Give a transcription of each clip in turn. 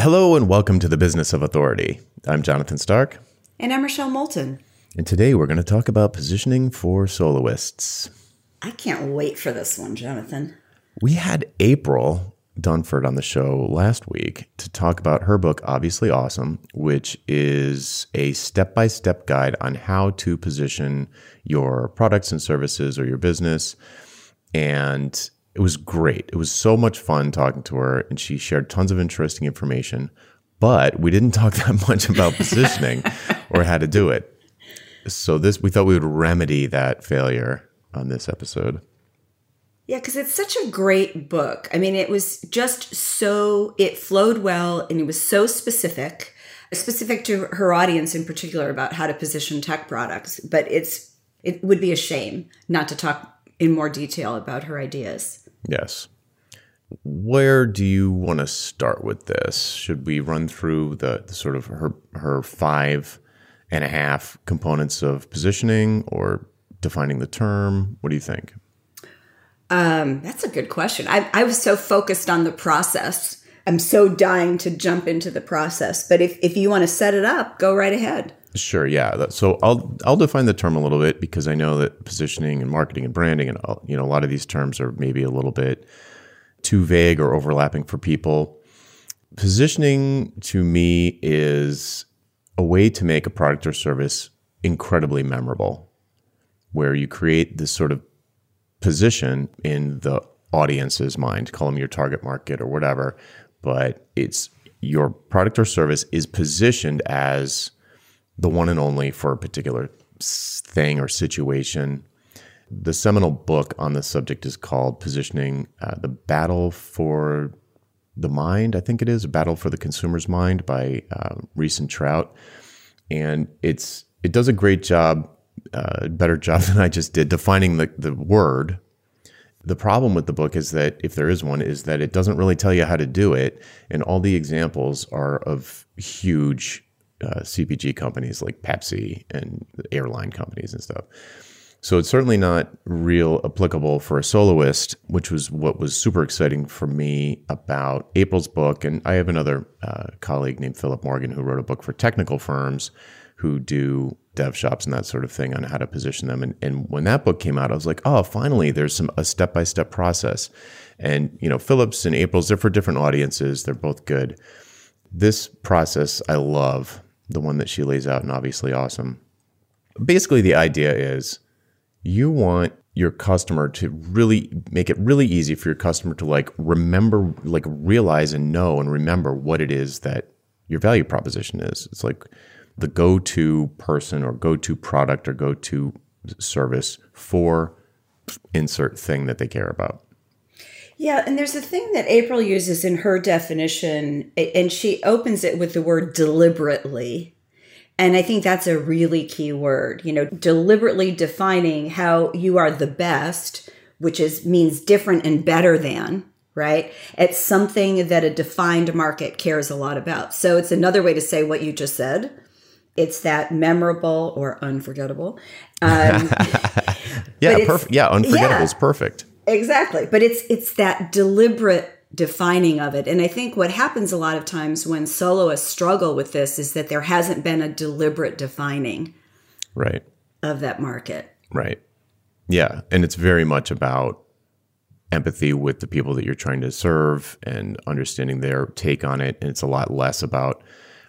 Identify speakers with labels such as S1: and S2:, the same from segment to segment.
S1: Hello and welcome to the Business of Authority. I'm Jonathan Stark.
S2: And I'm Rochelle Moulton.
S1: And today we're going to talk about positioning for soloists.
S2: I can't wait for this one, Jonathan.
S1: We had April Dunford on the show last week to talk about her book, Obviously Awesome, which is a step by step guide on how to position your products and services or your business. And it was great. It was so much fun talking to her, and she shared tons of interesting information. But we didn't talk that much about positioning or how to do it. So this we thought we would remedy that failure on this episode.
S2: Yeah, because it's such a great book. I mean, it was just so, it flowed well and it was so specific, specific to her audience in particular about how to position tech products. But it's, it would be a shame not to talk in more detail about her ideas.
S1: Yes. Where do you want to start with this? Should we run through the, the sort of her her five and a half components of positioning or defining the term? What do you think?
S2: Um, that's a good question. I, I was so focused on the process. I'm so dying to jump into the process. But if, if you want to set it up, go right ahead.
S1: Sure, yeah. So I'll I'll define the term a little bit because I know that positioning and marketing and branding and you know a lot of these terms are maybe a little bit too vague or overlapping for people. Positioning to me is a way to make a product or service incredibly memorable, where you create this sort of position in the audience's mind, call them your target market or whatever, but it's your product or service is positioned as the one and only for a particular thing or situation. The seminal book on this subject is called Positioning uh, The Battle for the Mind, I think it is, A Battle for the Consumer's Mind by uh, Ries and Trout. And it's it does a great job uh, better job than I just did defining the, the word. The problem with the book is that, if there is one, is that it doesn't really tell you how to do it. And all the examples are of huge uh, CPG companies like Pepsi and airline companies and stuff. So it's certainly not real applicable for a soloist, which was what was super exciting for me about April's book. And I have another uh, colleague named Philip Morgan who wrote a book for technical firms who do dev shops and that sort of thing on how to position them. And, and when that book came out, I was like, oh, finally, there's some a step by step process. And you know, Philip's and April's they're for different audiences. They're both good. This process I love the one that she lays out, and obviously awesome. Basically, the idea is you want your customer to really make it really easy for your customer to like remember, like realize and know and remember what it is that your value proposition is. It's like the go to person or go to product or go to service for insert thing that they care about.
S2: Yeah, and there's a thing that April uses in her definition, and she opens it with the word deliberately. And I think that's a really key word, you know, deliberately defining how you are the best, which is means different and better than, right? It's something that a defined market cares a lot about. So it's another way to say what you just said it's that memorable or unforgettable. Um,
S1: yeah, perfect. Yeah, unforgettable yeah, is perfect.
S2: Exactly, but it's it's that deliberate defining of it. And I think what happens a lot of times when soloists struggle with this is that there hasn't been a deliberate defining,
S1: right,
S2: of that market.
S1: Right. Yeah, and it's very much about empathy with the people that you're trying to serve and understanding their take on it. And it's a lot less about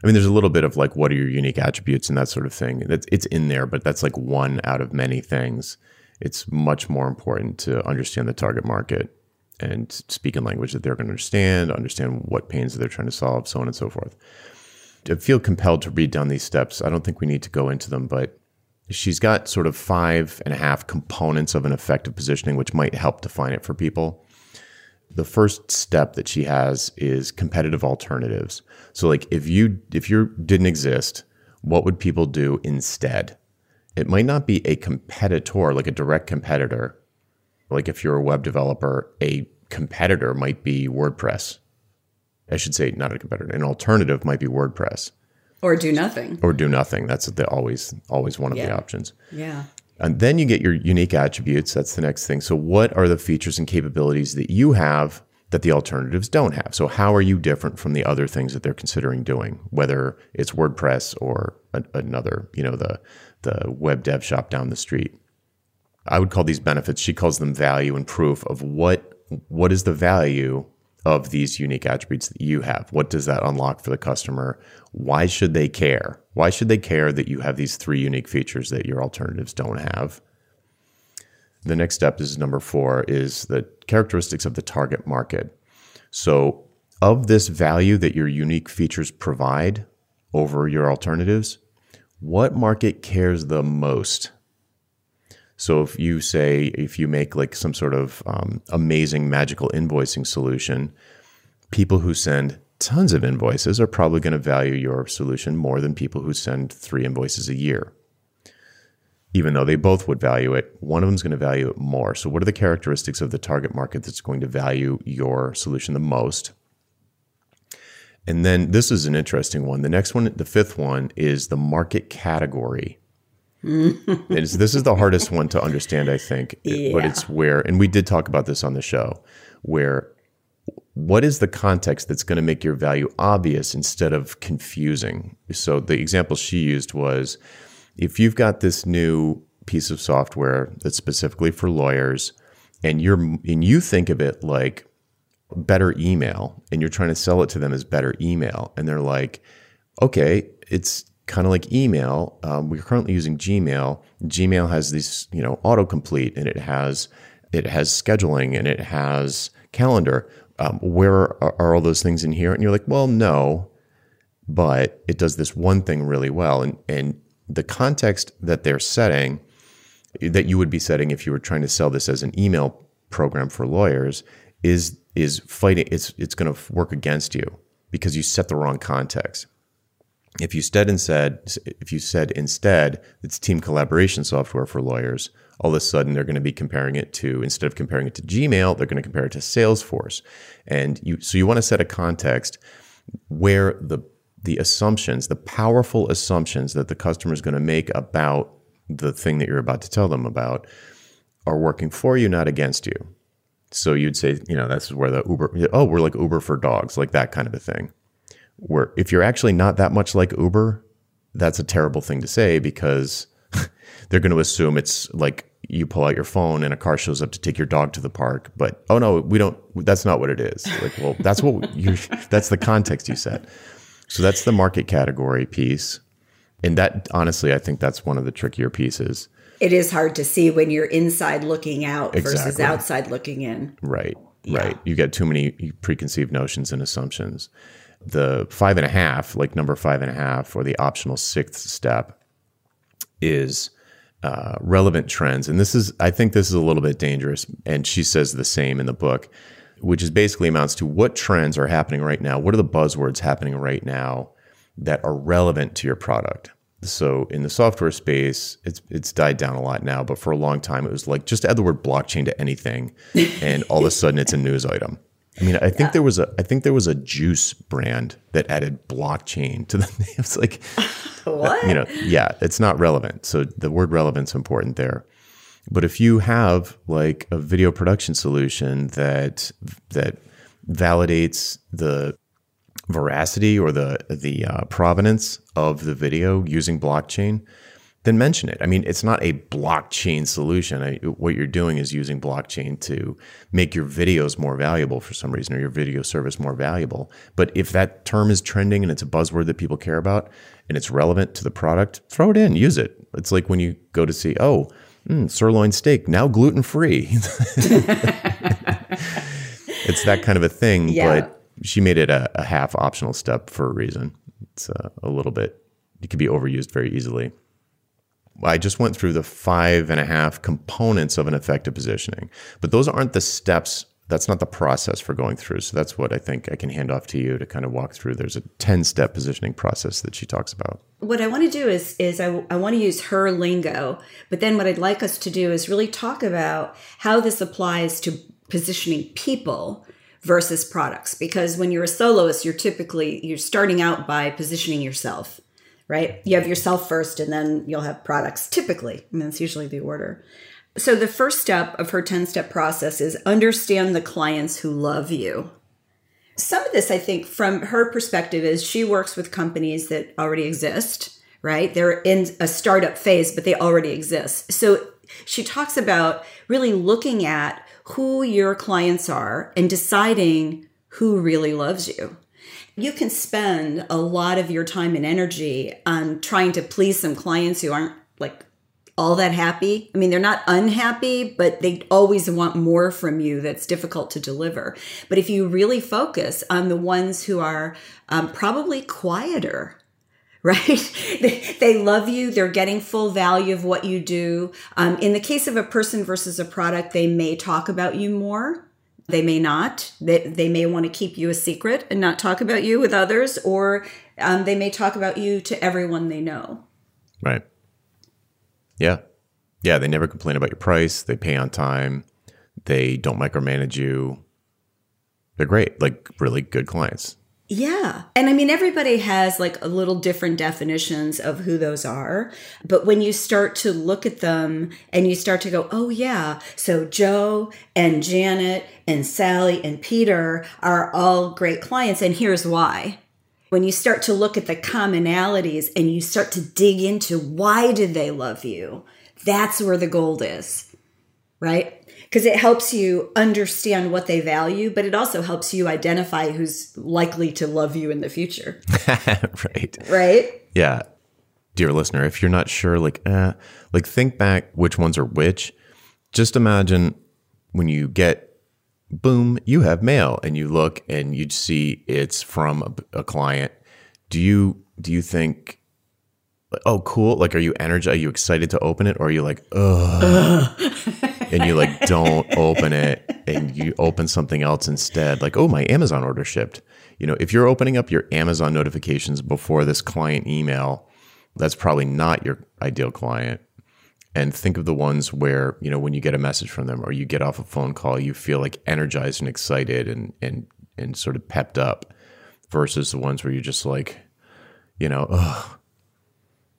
S1: I mean, there's a little bit of like, what are your unique attributes and that sort of thing. That's it's in there, but that's like one out of many things. It's much more important to understand the target market and speak in language that they're going to understand, understand what pains they're trying to solve, so on and so forth. I feel compelled to read down these steps. I don't think we need to go into them, but she's got sort of five and a half components of an effective positioning, which might help define it for people the first step that she has is competitive alternatives. So like if you if you didn't exist, what would people do instead? It might not be a competitor, like a direct competitor. Like if you're a web developer, a competitor might be WordPress. I should say not a competitor. An alternative might be WordPress.
S2: Or do nothing.
S1: Or do nothing. That's the always always one of
S2: yeah.
S1: the options.
S2: Yeah.
S1: And then you get your unique attributes. That's the next thing. So, what are the features and capabilities that you have that the alternatives don't have. So, how are you different from the other things that they're considering doing, whether it's WordPress or a, another, you know, the the web dev shop down the street? I would call these benefits. She calls them value and proof of what what is the value of these unique attributes that you have. What does that unlock for the customer? Why should they care? Why should they care that you have these three unique features that your alternatives don't have? The next step is number four is the characteristics of the target market. So, of this value that your unique features provide over your alternatives, what market cares the most? So, if you say, if you make like some sort of um, amazing magical invoicing solution, people who send tons of invoices are probably going to value your solution more than people who send three invoices a year even though they both would value it, one of them is going to value it more. So, what are the characteristics of the target market that's going to value your solution the most? And then this is an interesting one. The next one, the fifth one, is the market category. Mm. And this is the hardest one to understand, I think. Yeah. But it's where, and we did talk about this on the show, where what is the context that's going to make your value obvious instead of confusing? So the example she used was if you've got this new piece of software that's specifically for lawyers and you're and you think of it like better email and you're trying to sell it to them as better email. And they're like okay it's kind of like email. Um, we're currently using gmail. Gmail has these you know autocomplete and it has it has scheduling and it has calendar. Um, where are, are all those things in here? And you're like well no but it does this one thing really well. And and the context that they're setting, that you would be setting if you were trying to sell this as an email program for lawyers, is is fighting. It's it's going to work against you because you set the wrong context. If you instead instead if you said instead it's team collaboration software for lawyers, all of a sudden they're going to be comparing it to instead of comparing it to Gmail, they're going to compare it to Salesforce. And you so you want to set a context where the the assumptions, the powerful assumptions that the customer is going to make about the thing that you're about to tell them about are working for you, not against you. So you'd say, you know, that's where the Uber, oh, we're like Uber for dogs, like that kind of a thing. Where if you're actually not that much like Uber, that's a terrible thing to say because they're going to assume it's like you pull out your phone and a car shows up to take your dog to the park. But oh no, we don't. That's not what it is. Like, well, that's what you. That's the context you set. So that's the market category piece. And that honestly, I think that's one of the trickier pieces.
S2: It is hard to see when you're inside looking out exactly. versus outside looking in.
S1: Right. Yeah. Right. You get too many preconceived notions and assumptions. The five and a half, like number five and a half, or the optional sixth step, is uh, relevant trends. And this is, I think this is a little bit dangerous. And she says the same in the book which is basically amounts to what trends are happening right now. What are the buzzwords happening right now that are relevant to your product? So in the software space, it's it's died down a lot now, but for a long time it was like just add the word blockchain to anything, and all of a sudden it's a news item. I mean, I think yeah. there was a I think there was a juice brand that added blockchain to the name. It's like what? You know, yeah, it's not relevant. So the word relevance important there. But if you have like a video production solution that that validates the veracity or the the uh, provenance of the video using blockchain, then mention it. I mean, it's not a blockchain solution. I, what you're doing is using blockchain to make your videos more valuable for some reason, or your video service more valuable. But if that term is trending and it's a buzzword that people care about and it's relevant to the product, throw it in, use it. It's like when you go to see, oh, mm, sirloin steak, now gluten free. it's that kind of a thing, yeah. but she made it a, a, half optional step for a reason. It's a, uh, a little bit, it can be overused very easily. I just went through the five and a half components of an effective positioning, but those aren't the steps that's not the process for going through. So that's what I think I can hand off to you to kind of walk through. There's a 10 step positioning process that she talks about.
S2: What I want to do is, is I, I want to use her lingo, but then what I'd like us to do is really talk about how this applies to positioning people versus products. Because when you're a soloist, you're typically, you're starting out by positioning yourself, right? You have yourself first and then you'll have products typically. Mean, that's usually the order. So, the first step of her 10 step process is understand the clients who love you. Some of this, I think, from her perspective, is she works with companies that already exist, right? They're in a startup phase, but they already exist. So, she talks about really looking at who your clients are and deciding who really loves you. You can spend a lot of your time and energy on trying to please some clients who aren't like all that happy. I mean, they're not unhappy, but they always want more from you that's difficult to deliver. But if you really focus on the ones who are um, probably quieter, right? they, they, love you. They're getting full value of what you do. Um, in the case of a person versus a product, they may talk about you more. They may not. They, they may want to keep you a secret and not talk about you with others, or um, they may talk about you to everyone they know.
S1: Right. Yeah. Yeah. They never complain about your price. They pay on time. They don't micromanage you. They're great, like really good clients.
S2: Yeah. And I mean, everybody has like a little different definitions of who those are. But when you start to look at them and you start to go, oh, yeah, so Joe and Janet and Sally and Peter are all great clients. And here's why when you start to look at the commonalities and you start to dig into why did they love you, that's where the gold is, right? Because it helps you understand what they value, but it also helps you identify who's likely to love you in the future.
S1: right.
S2: Right?
S1: Yeah. Dear listener, if you're not sure, like, eh, like think back which ones are which. Just imagine when you get boom, you have mail, and you look and you see it's from a, a client. Do you do you think? Oh, cool! Like, are you energized? Are you excited to open it, or are you like, ugh? and you like don't open it, and you open something else instead? Like, oh, my Amazon order shipped. You know, if you're opening up your Amazon notifications before this client email, that's probably not your ideal client and think of the ones where you know when you get a message from them or you get off a phone call you feel like energized and excited and and and sort of pepped up versus the ones where you're just like you know ugh.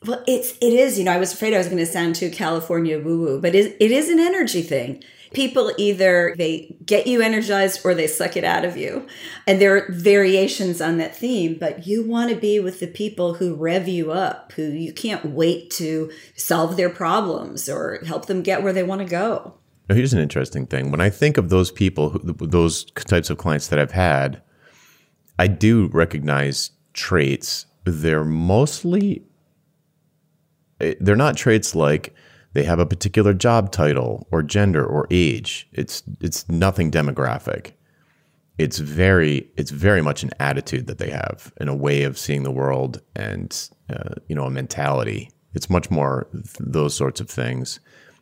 S2: Well it's it is you know i was afraid i was going to sound too california woo woo but it, it is an energy thing. People either they get you energized or they suck it out of you. And there are variations on that theme but you want to be with the people who rev you up who you can't wait to solve their problems or help them get where they want to go.
S1: Now here's an interesting thing. When i think of those people those types of clients that i've had i do recognize traits. They're mostly they're not traits like they have a particular job title or gender or age. It's it's nothing demographic. It's very it's very much an attitude that they have and a way of seeing the world and uh, you know a mentality. It's much more th- those sorts of things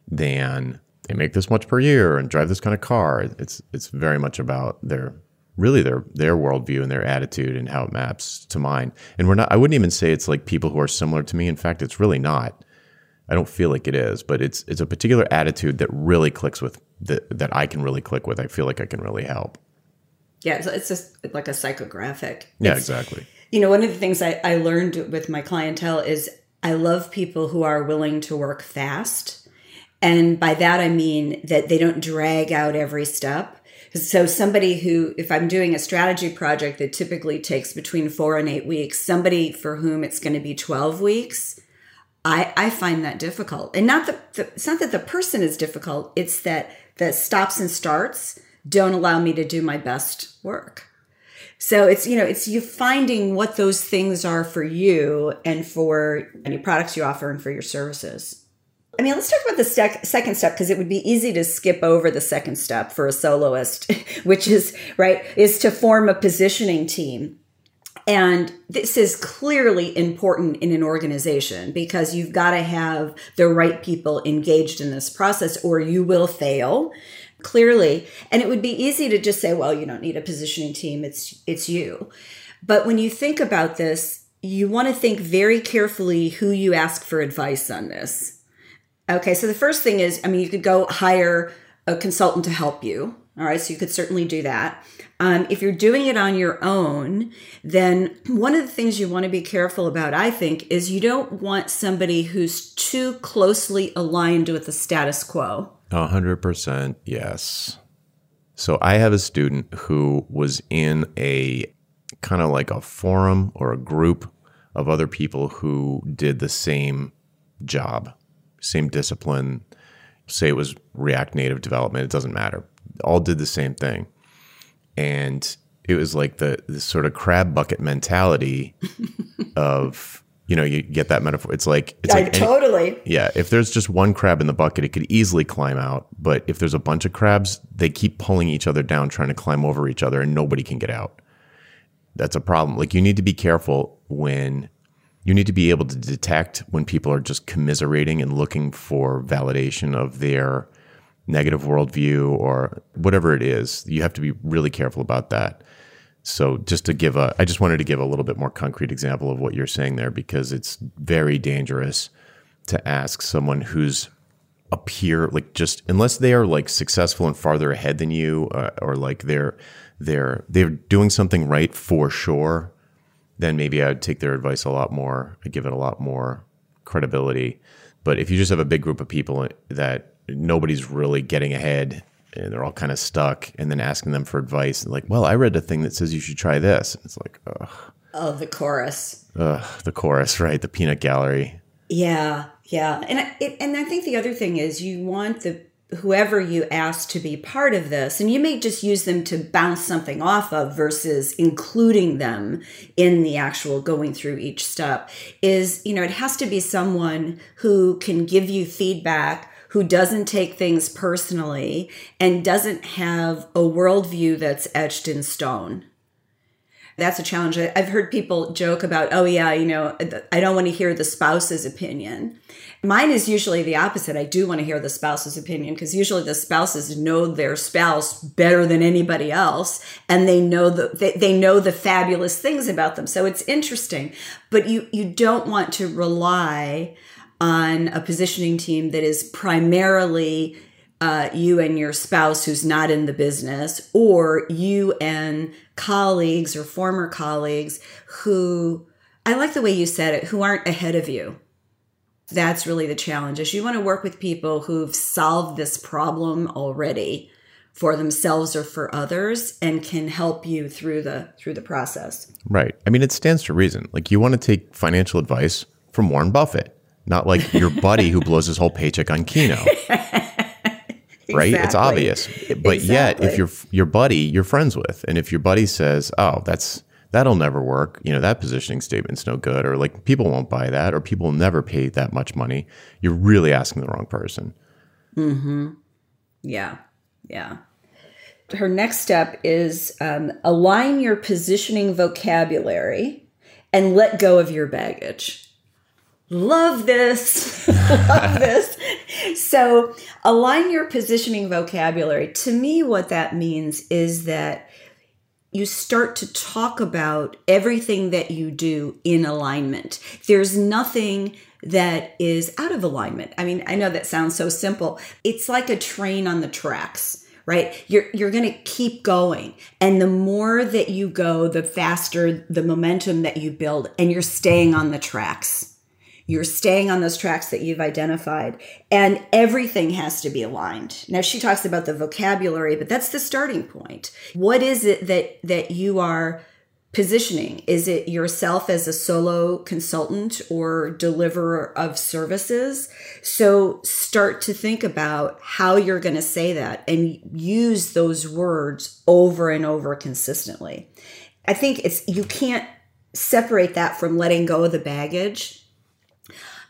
S1: than they make this much per year and drive this kind of car. It's it's very much about their really their their worldview and their attitude and how it maps to mine. And we're not. I wouldn't even say it's like people who are similar to me. In fact, it's really not I don't feel like it is, but it's it's a particular attitude that really clicks with the, that I can really click with. I feel like I can really help.
S2: Yeah, it's, it's just like a psychographic.
S1: Yeah,
S2: it's,
S1: exactly.
S2: You know, one of the things I, I learned with my clientele is I love people who are willing to work fast. And by that, I mean that they don't drag out every step. So, somebody who, if I'm doing a strategy project that typically takes between four and eight weeks, somebody for whom it's going to be 12 weeks, I, I find that difficult. And not that the, it's not that the person is difficult, it's that the stops and starts don't allow me to do my best work. So it's, you know, it's you finding what those things are for you and for any products you offer and for your services. I mean, let's talk about the sec- second step because it would be easy to skip over the second step for a soloist, which is, right, is to form a positioning team. And this is clearly important in an organization because you've got to have the right people engaged in this process or you will fail clearly. And it would be easy to just say, well, you don't need a positioning team, it's it's you. But when you think about this, you want to think very carefully who you ask for advice on this. Okay, so the first thing is, I mean, you could go hire a consultant to help you. All right, so you could certainly do that. Um, if you're doing it on your own, then one of the things you want to be careful about, I think, is you don't want somebody who's too closely aligned with the status quo.
S1: A hundred percent, yes. So I have a student who was in a kind of like a forum or a group of other people who did the same job, same discipline. Say it was React Native development, it doesn't matter. All did the same thing. And it was like the, the sort of crab bucket mentality of, you know, you get that metaphor. It's like, it's
S2: I
S1: like any-
S2: totally.
S1: yeah, if there's just one crab in the bucket, it could easily climb out. But if there's a bunch of crabs, they keep pulling each other down, trying to climb over each other, and nobody can get out. That's a problem. Like you need to be careful when you need to be able to detect when people are just commiserating and looking for validation of their negative worldview or whatever it is. You have to be really careful about that. So just to give a, I just wanted to give a little bit more concrete example of what you're saying there because it's very dangerous to ask someone who's a peer, like just unless they are like successful and farther ahead than you, uh, or like they're they're they're doing something right for sure, then maybe I'd take their advice a lot more. I'd give it a lot more credibility. But if you just have a big group of people that nobody's really getting ahead and they're all kind of stuck, and then asking them for advice, like, well, I read a thing that says you should try this. It's like, ugh,
S2: Oh, the chorus.
S1: ugh, the chorus, right? The peanut gallery.
S2: Yeah, yeah, and I, it, and I think the other thing is you want the whoever you ask to be part of this, and you may just use them to bounce something off of versus including them in the actual going through each step. Is you know it has to be someone who can give you feedback. Who doesn't take things personally and doesn't have a worldview that's etched in stone that's a challenge. I've heard people joke about, oh, yeah, you know, I don't want to hear the spouse's opinion. Mine is usually the opposite. I do want to hear the spouse's opinion because usually the spouses know their spouse better than anybody else and they know the they, they know the fabulous things about them. So it's interesting. But you you don't want to rely on a positioning team that is primarily uh, you and your spouse who's not in the business, or you and colleagues or former colleagues who, I like the way you said it, who aren't ahead of you. That's really the challenge is you want to work with people who've solved this problem already for themselves or for others and can help you through the through the process.
S1: Right. I mean, it stands to reason. Like you want to take financial advice from Warren Buffett, not like your buddy who blows his whole paycheck on Keno. Right? It's obvious. But yet, if your your buddy you're friends with, and if your buddy says, "Oh, that's that'll never work," you know, that positioning statement's no good, or like people won't buy that, or people never pay that much money, you're really asking the wrong person. Mhm.
S2: Yeah, yeah. Her next step is um, align your positioning vocabulary and let go of your baggage. Love this. Love this. So, align your positioning vocabulary. To me, what that means is that you start to talk about everything that you do in alignment. There's nothing that is out of alignment. I mean, I know that sounds so simple. It's like a train on the tracks, right? You're you're going to keep going. And the more that you go, the faster the momentum that you build and you're staying on the tracks. You're staying on those tracks that you've identified, and everything has to be aligned. Now, she talks about the vocabulary, but that's the starting point. What is it that that you are positioning? Is it yourself as a solo consultant or deliverer of services? So start to think about how you're going to say that and use those words over and over consistently. I think it's you can't separate that from letting go of the baggage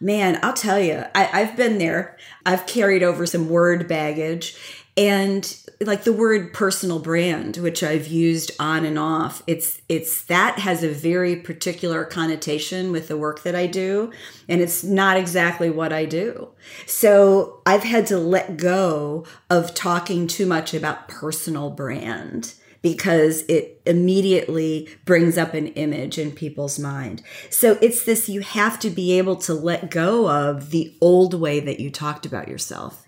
S2: man, I'll tell you, I, I've been there. I've carried over some word baggage and like the word personal brand, which I've used on and off. It's it's that has a very particular connotation with the work that I do. And it's not exactly what I do. So I've had to let go of talking too much about personal brand because it immediately brings up an image in people's mind. So it's this you have to be able to let go of the old way that you talked about yourself.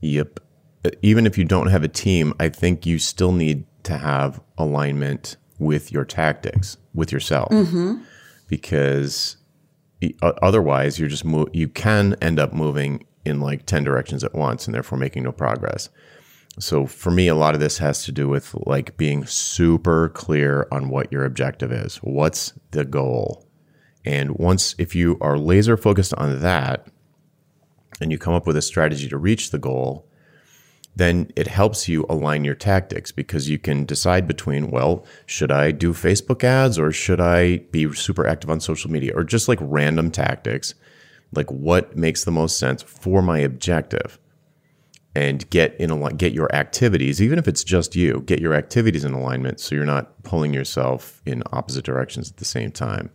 S1: Yep. Uh, Even if you don't have a team, I think you still need to have alignment with your tactics, with yourself, because e- o- otherwise you're just mo- you can end up moving in like 10 directions at once and therefore making no progress. So for me, a lot of this has to do with like being super clear on what your objective is. What's the goal? And once, if you are laser focused on that and you come up with a strategy to reach the goal, then it helps you align your tactics because you can decide between, well, should I do Facebook ads or should I be super active on social media or just like random tactics? Like what makes the most sense for my objective? And get in a get your activities, even if it's just you, get your activities in alignment so you're not pulling yourself in opposite directions at the same time.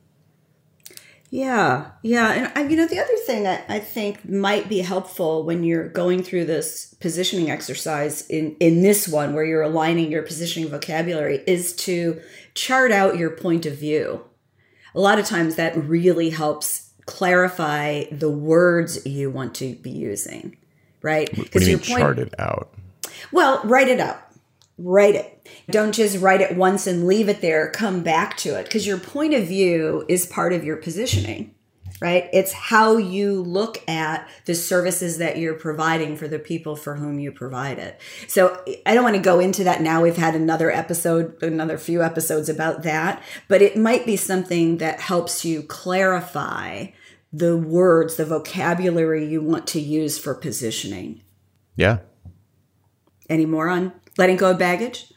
S2: Yeah, yeah, and I, you know the other thing that I think might be helpful when you're going through this positioning exercise in in this one where you're aligning your positioning vocabulary is to chart out your point of view. A lot of times that really helps clarify the words you want to be using, right?
S1: Because you point, chart it out.
S2: Well, write it out write it. Don't just write it once and leave it there. Come back to it because your point of view is part of your positioning, right? It's how you look at the services that you're providing for the people for whom you provide it. So I don't want to go into that now. We've had another episode, another few episodes about that, but it might be something that helps you clarify the words, the vocabulary you want to use for positioning.
S1: Yeah.
S2: Any more on letting go of baggage?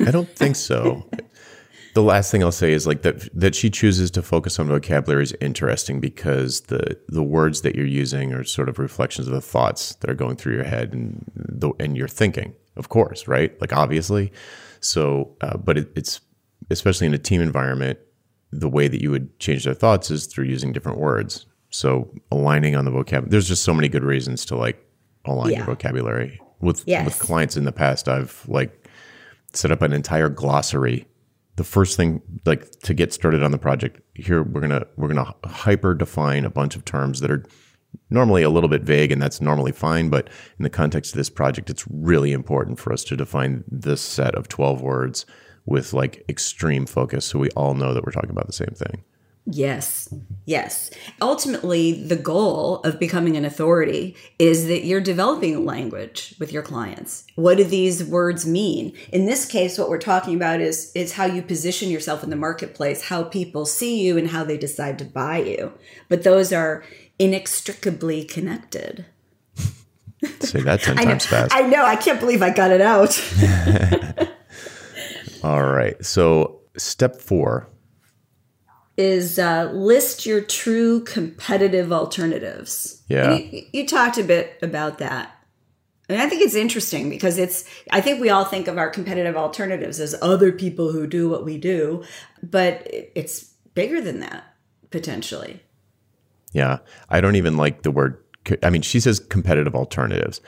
S1: I don't think so. the last thing I'll say is like that that she chooses to focus on vocabulary is interesting because the the words that you're using are sort of reflections of the thoughts that are going through your head and the and your thinking, of course, right? Like obviously. So, uh, but it, it's especially in a team environment, the way that you would change their thoughts is through using different words. So aligning on the vocabulary. There's just so many good reasons to like align yeah. your vocabulary with yes. with clients in the past i've like set up an entire glossary the first thing like to get started on the project here we're gonna we're gonna hyper define a bunch of terms that are normally a little bit vague and that's normally fine but in the context of this project it's really important for us to define this set of 12 words with like extreme focus so we all know that we're talking about the same thing
S2: Yes, yes. Ultimately, the goal of becoming an authority is that you're developing a language with your clients. What do these words mean? In this case, what we're talking about is, is how you position yourself in the marketplace, how people see you, and how they decide to buy you. But those are inextricably connected.
S1: Say that 10 times fast.
S2: I know. I can't believe I got it out.
S1: All right. So, step four
S2: is uh, list your true competitive alternatives.
S1: Yeah.
S2: You, you, talked a bit about that. And I think it's interesting because it's, I think we all think of our competitive alternatives as other people who do what we do, but it's bigger than that potentially.
S1: Yeah. I don't even like the word, I mean, she says competitive alternatives.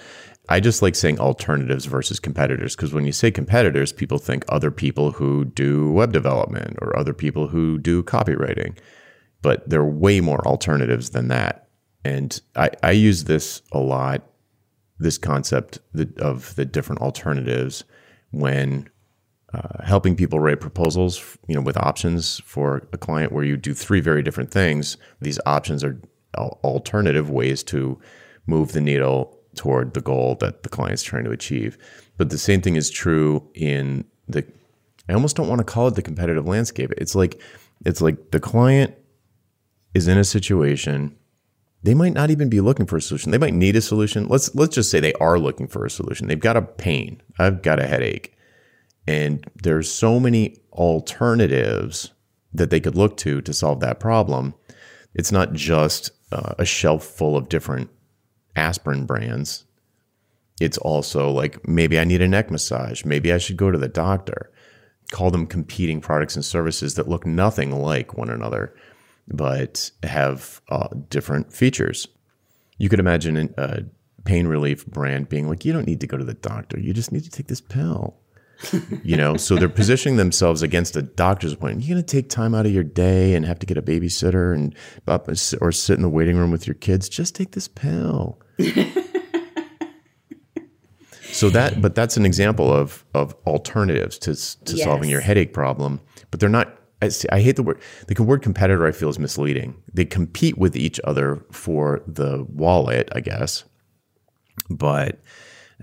S1: I just like saying alternatives versus competitors because when you say competitors, people think other people who do web development or other people who do copywriting. But there are way more alternatives than that. And I, I use this a lot, this concept of the different alternatives when uh, helping people write proposals, you know, with options for a client where you do three very different things. These options are alternative ways to move the needle toward the goal that the client's trying to achieve. But the same thing is true in the I almost don't want to call it the competitive landscape. It's like it's like the client is in a situation they might not even be looking for a solution. They might need a solution. Let's let's just say they are looking for a solution. They've got a pain. I've got a headache. And there's so many alternatives that they could look to to solve that problem. It's not just uh, a shelf full of different aspirin brands. It's also like maybe I need a neck massage. Maybe I should go to the doctor. Call them competing products and services that look nothing like one another, but have uh, different features. You could imagine a pain relief brand being like, you don't need to go to the doctor. You just need to take this pill. you know, so they're positioning themselves against a doctor's appointment. You're going to take time out of your day and have to get a babysitter and or sit in the waiting room with your kids. Just take this pill. So that, but that's an example of of alternatives to to yes. solving your headache problem. But they're not. I, I hate the word. The word competitor I feel is misleading. They compete with each other for the wallet, I guess. but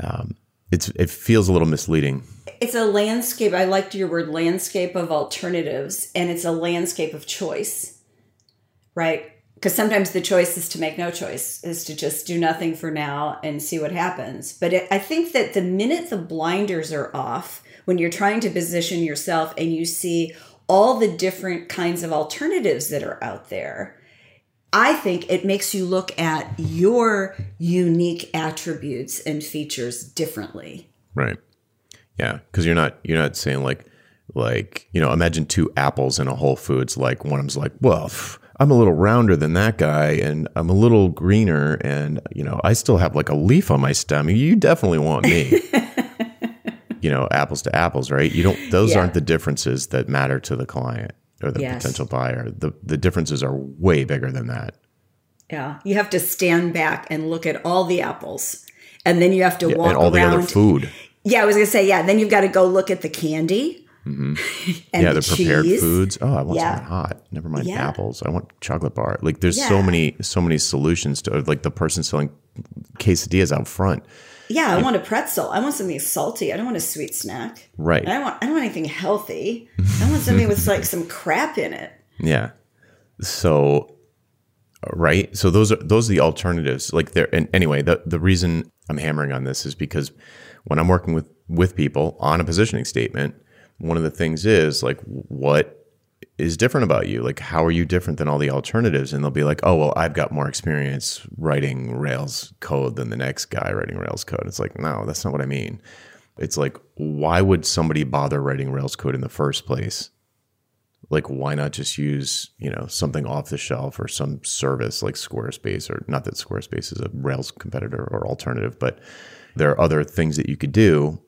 S1: um, it's it feels a little misleading.
S2: It's a landscape. I liked your word landscape of alternatives, and it's a landscape of choice, right? Because sometimes the choice is to make no choice, is to just do nothing for now and see what happens. But it, I think that the minute the blinders are off, when you're trying to position yourself and you see all the different kinds of alternatives that are out there, I think it makes you look at your unique attributes and features differently.
S1: Right. Yeah, because you're not you're not saying like like you know imagine two apples in a Whole Foods. Like one of them's like, well, I'm a little rounder than that guy, and I'm a little greener, and you know I still have like a leaf on my stem. You definitely want me. you know, apples to apples, right? You don't; those
S2: Yeah.
S1: aren't the differences that matter to the client or the
S2: Yes.
S1: potential buyer. The the differences are way bigger than that.
S2: Yeah. You have to stand back and look at all the apples. And then you have to walk
S1: and all the other food.
S2: Yeah, I was gonna say, yeah. Then you've got to go look at the candy Mm-hmm. and
S1: yeah,
S2: the,
S1: prepared
S2: cheese.
S1: foods. Oh, I want
S2: Yeah.
S1: something hot. Never mind
S2: Yeah.
S1: apples. I want chocolate bar. Like there's so many so many solutions to like the person selling quesadillas out front.
S2: Yeah, I want a pretzel. I want something salty. I don't want a sweet snack.
S1: Right.
S2: And I want I don't want anything healthy. I want something with like some crap in it.
S1: Yeah. So right. So those are those are the alternatives. Like there and anyway, the the reason I'm hammering on this is because when I'm working with with people on a positioning statement, one of the things is like what is different about you? Like how are you different than all the alternatives? And they'll be like, "Oh, well, I've got more experience writing Rails code than the next guy writing Rails code." It's like, "No, that's not what I mean." It's like, why would somebody bother writing Rails code in the first place? like why not just use you know something off the shelf or some service like squarespace or not that squarespace is a rails competitor or alternative but there are other things that you could do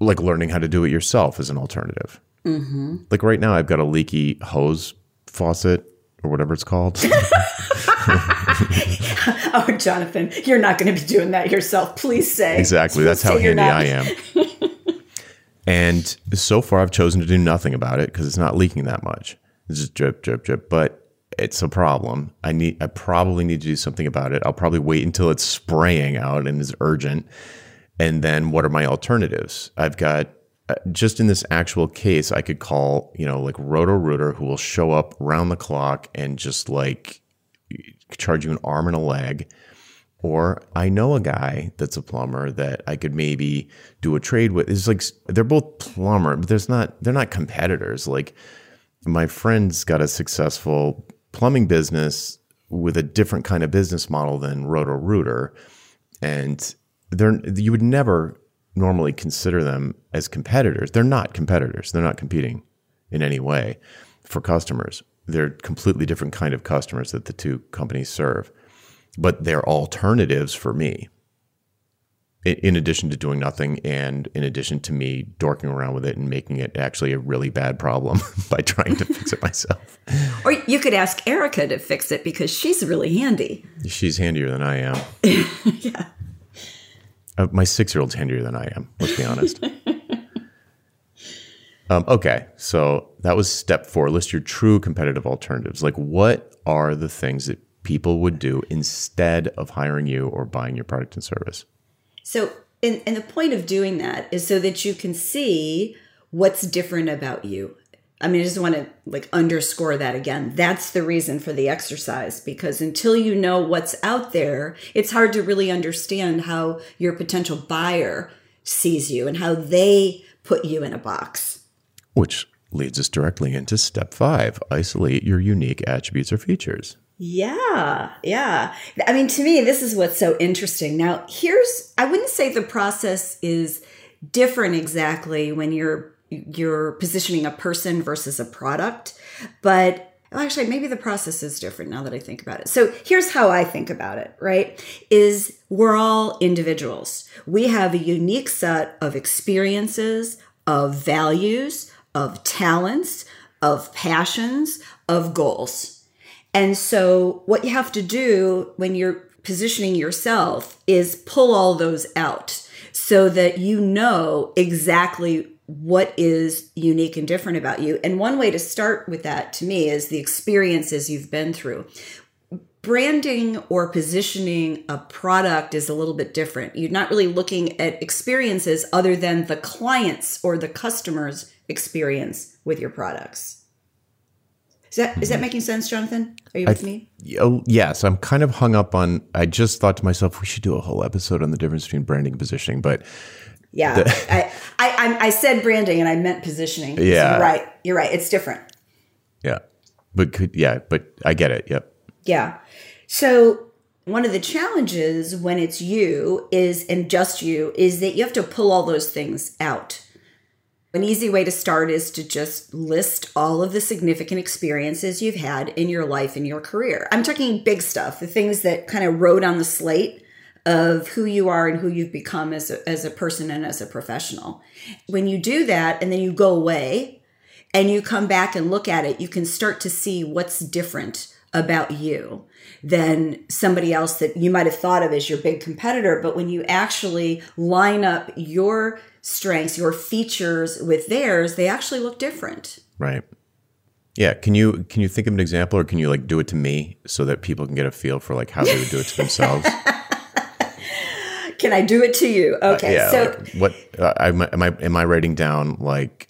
S1: like learning how to do it yourself is an alternative. Mm-hmm. like right now i've got a leaky hose faucet or whatever it's called.
S2: Oh, Jonathan, you're not going to be doing that yourself. Please say.
S1: Exactly
S2: Please
S1: that's how
S2: say you're
S1: handy i am. And so far i've chosen to do nothing about it because it's not leaking that much. It's just drip drip drip but it's a problem. I need i probably need to do something about it. I'll probably wait until it's spraying out and is urgent and then what are my alternatives i've got uh, just in this actual case i could call you know like roto rooter who will show up round the clock and just like charge you an arm and a leg or I know a guy that's a plumber that I could maybe do a trade with. It's like they're both plumber, but there's not they're not competitors. Like my friend's got a successful plumbing business with a different kind of business model than Roto Rooter, and they're you would never normally consider them as competitors. They're not competitors. They're not competing in any way for customers. They're completely different kind of customers that the two companies serve but they're alternatives for me. In, in addition to doing nothing, and in addition to me dorking around with it and making it actually a really bad problem by trying to fix it myself.
S2: Or you could ask Erica to fix it because she's really handy.
S1: She's handier than I am.
S2: Yeah.
S1: Uh, my six year old's handier than I am, let's be honest. um, okay, so that was step four. List your true competitive alternatives. Like, what are the things that people would do instead of hiring you or buying your product and service?
S2: So, and, and the point of doing that is so that you can see what's different about you. I mean, I just want to like underscore that again. That's the reason for the exercise because until you know what's out there, it's hard to really understand how your potential buyer sees you and how they put you in a box.
S1: Which leads us directly into step five isolate your unique attributes or features.
S2: Yeah, yeah. I mean, to me, this is what's so interesting. Now, here's I wouldn't say the process is different exactly when you're you're positioning a person versus a product, but actually maybe the process is different now that I think about it. So, here's how I think about it, right? Is we're all individuals. We have a unique set of experiences, of values, of talents, of passions, of goals. And so, what you have to do when you're positioning yourself is pull all those out so that you know exactly what is unique and different about you. And one way to start with that to me is the experiences you've been through. branding or positioning a product is a little bit different. You're not really looking at experiences other than the client's or the customer's experience with your products. Is that is that making sense, Jonathan? Are you with me?
S1: Oh, yes, I'm kind of hung up on. I just thought to myself, we should do a whole episode on the difference between branding and positioning. But
S2: Yeah, I, I I I said branding and I meant positioning.
S1: Yeah.
S2: you're right. You're right. It's different.
S1: yeah, but could yeah, but I get it. Yep.
S2: Yeah. So one of the challenges when it's you is and just you is that you have to pull all those things out. An easy way to start is to just list all of the significant experiences you've had in your life and your career. I'm talking big stuff, the things that kind of wrote on the slate of who you are and who you've become as a, as a person and as a professional. When you do that and then you go away and you come back and look at it, you can start to see what's different about you than somebody else that you might have thought of as your big competitor. But when you actually line up your strengths, your features with theirs, they actually look different.
S1: Right. Yeah. Can you can you think of an example, or can you like do it to me so that people can get a feel for like how they would do it to themselves?
S2: Can I do it to you? Okay.
S1: yeah.
S2: so
S1: like what uh, am, I, am I am I writing down like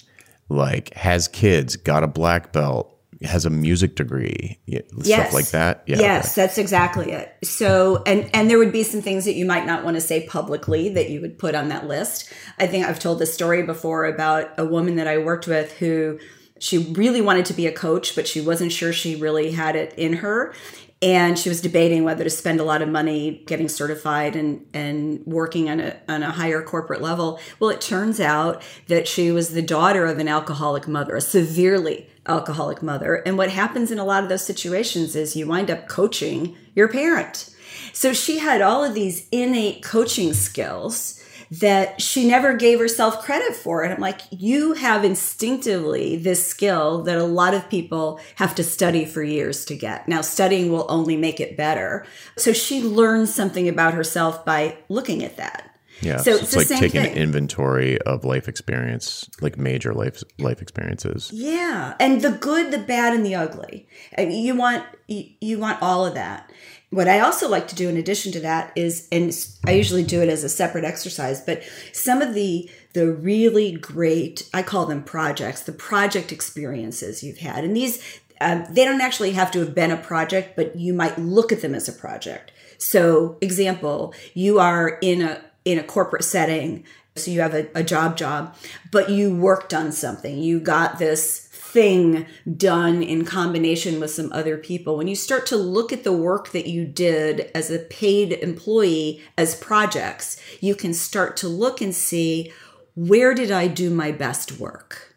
S1: like has kids, got a black belt, has a music degree, yeah, stuff like that? Yeah.
S2: yes,
S1: okay.
S2: that's exactly it. So, and and there would be some things that you might not want to say publicly that you would put on that list. I think I've told this story before about a woman that I worked with who she really wanted to be a coach, but she wasn't sure she really had it in her. And she was debating whether to spend a lot of money getting certified and, and working on a, on a higher corporate level. Well, it turns out that she was the daughter of an alcoholic mother, a severely alcoholic mother. And what happens in a lot of those situations is you wind up coaching your parent. So she had all of these innate coaching skills that she never gave herself credit for. And I'm like, you have instinctively this skill that a lot of people have to study for years to get. Now, studying will only make it better. So she learned something about herself by looking at that.
S1: Yeah.
S2: So
S1: So,
S2: it's
S1: like taking
S2: thing.
S1: an inventory of life experience, like major life life experiences.
S2: Yeah, and the good, the bad, and the ugly. I mean, you want you, you want all of that. What I also like to do in addition to that is, and I usually do it as a separate exercise, but some of the the really great, I call them projects, the project experiences you've had, and these um, they don't actually have to have been a project, but you might look at them as a project. So, example, you are in a in a corporate setting so you have a, a job job but you worked on something you got this thing done in combination with some other people. When you start to look at the work that you did as a paid employee as projects you can start to look and see where did i do my best work?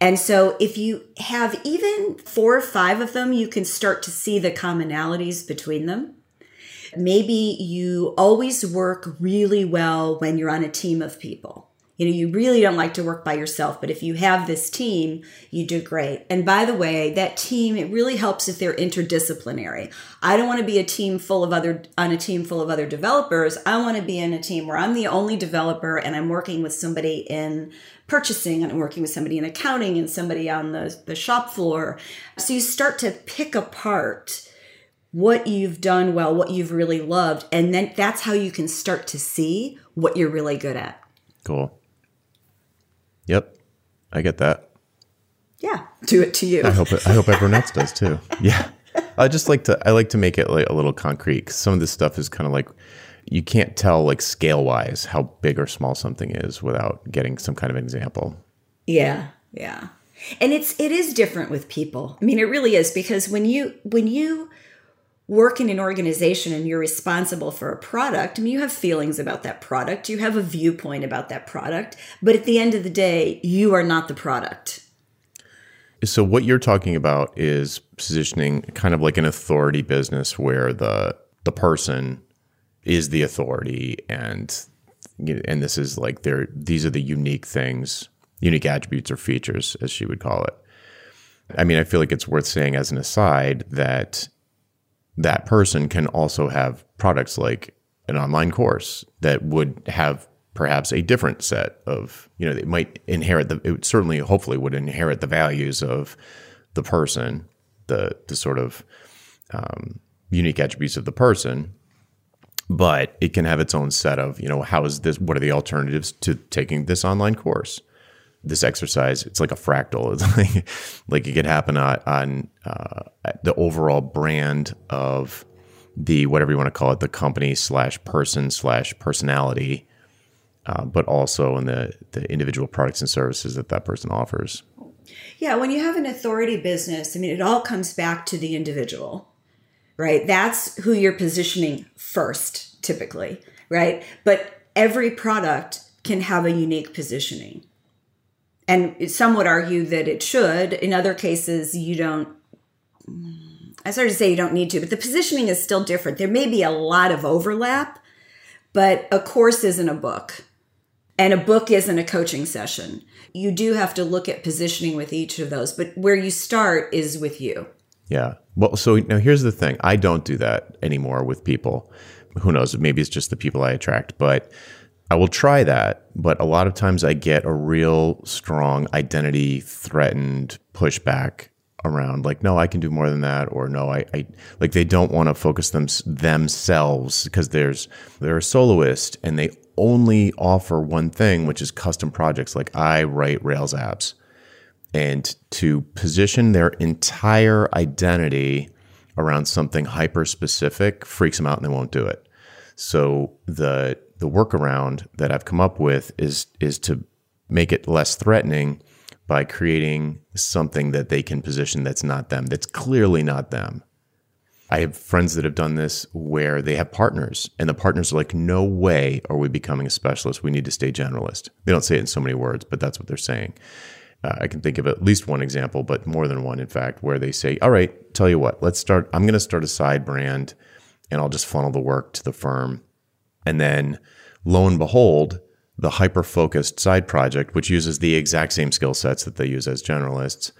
S2: And so if you have even four or five of them you can start to see the commonalities between them. Maybe you always work really well when you're on a team of people. You know, you really don't like to work by yourself, but if you have this team, you do great. And by the way, that team, it really helps if they're interdisciplinary. I don't want to be a team full of other on a team full of other developers. I want to be in a team where I'm the only developer and I'm working with somebody in purchasing and I'm working with somebody in accounting and somebody on the, the shop floor. So you start to pick apart what you've done well, what you've really loved, and then that's how you can start to see what you're really good at.
S1: Cool. Yep. I get that.
S2: Yeah, do it to you.
S1: I hope it, I hope everyone else does too. Yeah. I just like to I like to make it like a little concrete 'cause some of this stuff is kind of like you can't tell like scale wise how big or small something is without getting some kind of example.
S2: Yeah, yeah. And it's it is different with people. I mean, it really is because when you when you work in an organization and you're responsible for a product, I mean, you have feelings about that product, you have a viewpoint about that product, but at the end of the day, you are not the product.
S1: So what you're talking about is positioning kind of like an authority business where the the person is the authority and and this is like there these are the unique things, unique attributes or features as she would call it. I mean, I feel like it's worth saying as an aside that that person can also have products like an online course that would have perhaps a different set of you know they might inherit the it certainly hopefully would inherit the values of the person the the sort of um, unique attributes of the person, but it can have its own set of, you know, how is this, what are the alternatives to taking this online course? This exercise, it's like a fractal. It's like, like it could happen on, on uh, the overall brand of the, whatever you want to call it, the company slash person slash personality, uh, but also in the, the individual products and services that that person offers.
S2: Yeah, when you have an authority business, I mean, it all comes back to the individual right? That's who you're positioning first, typically, right? But every product can have a unique positioning. And some would argue that it should. In other cases, you don't. I started to say you don't need to, but the positioning is still different. There may be a lot of overlap, but a course isn't a book, and a book isn't a coaching session. You do have to look at positioning with each of those, but where you start is with you.
S1: Yeah. Well, so now here's the thing. I don't do that anymore with people. Who knows? Maybe it's just the people I attract, but I will try that. But a lot of times I get a real strong identity threatened pushback around like no i can do more than that or no i, I like they don't want to focus them themselves because there's they're a soloist and they only offer one thing which is custom projects like i write rails apps and to position their entire identity around something hyper specific freaks them out and they won't do it. So the the workaround that I've come up with is is to make it less threatening by creating something that they can position that's not them, that's clearly not them. I have friends that have done this where they have partners, and the partners are like, No way are we becoming a specialist. We need to stay generalist. They don't say it in so many words, but that's what they're saying. Uh, I can think of at least one example, but more than one, in fact, where they say, All right, tell you what, let's start. I'm going to start a side brand and I'll just funnel the work to the firm. And then lo and behold, the hyper focused side project, which uses the exact same skill sets that they use as generalists,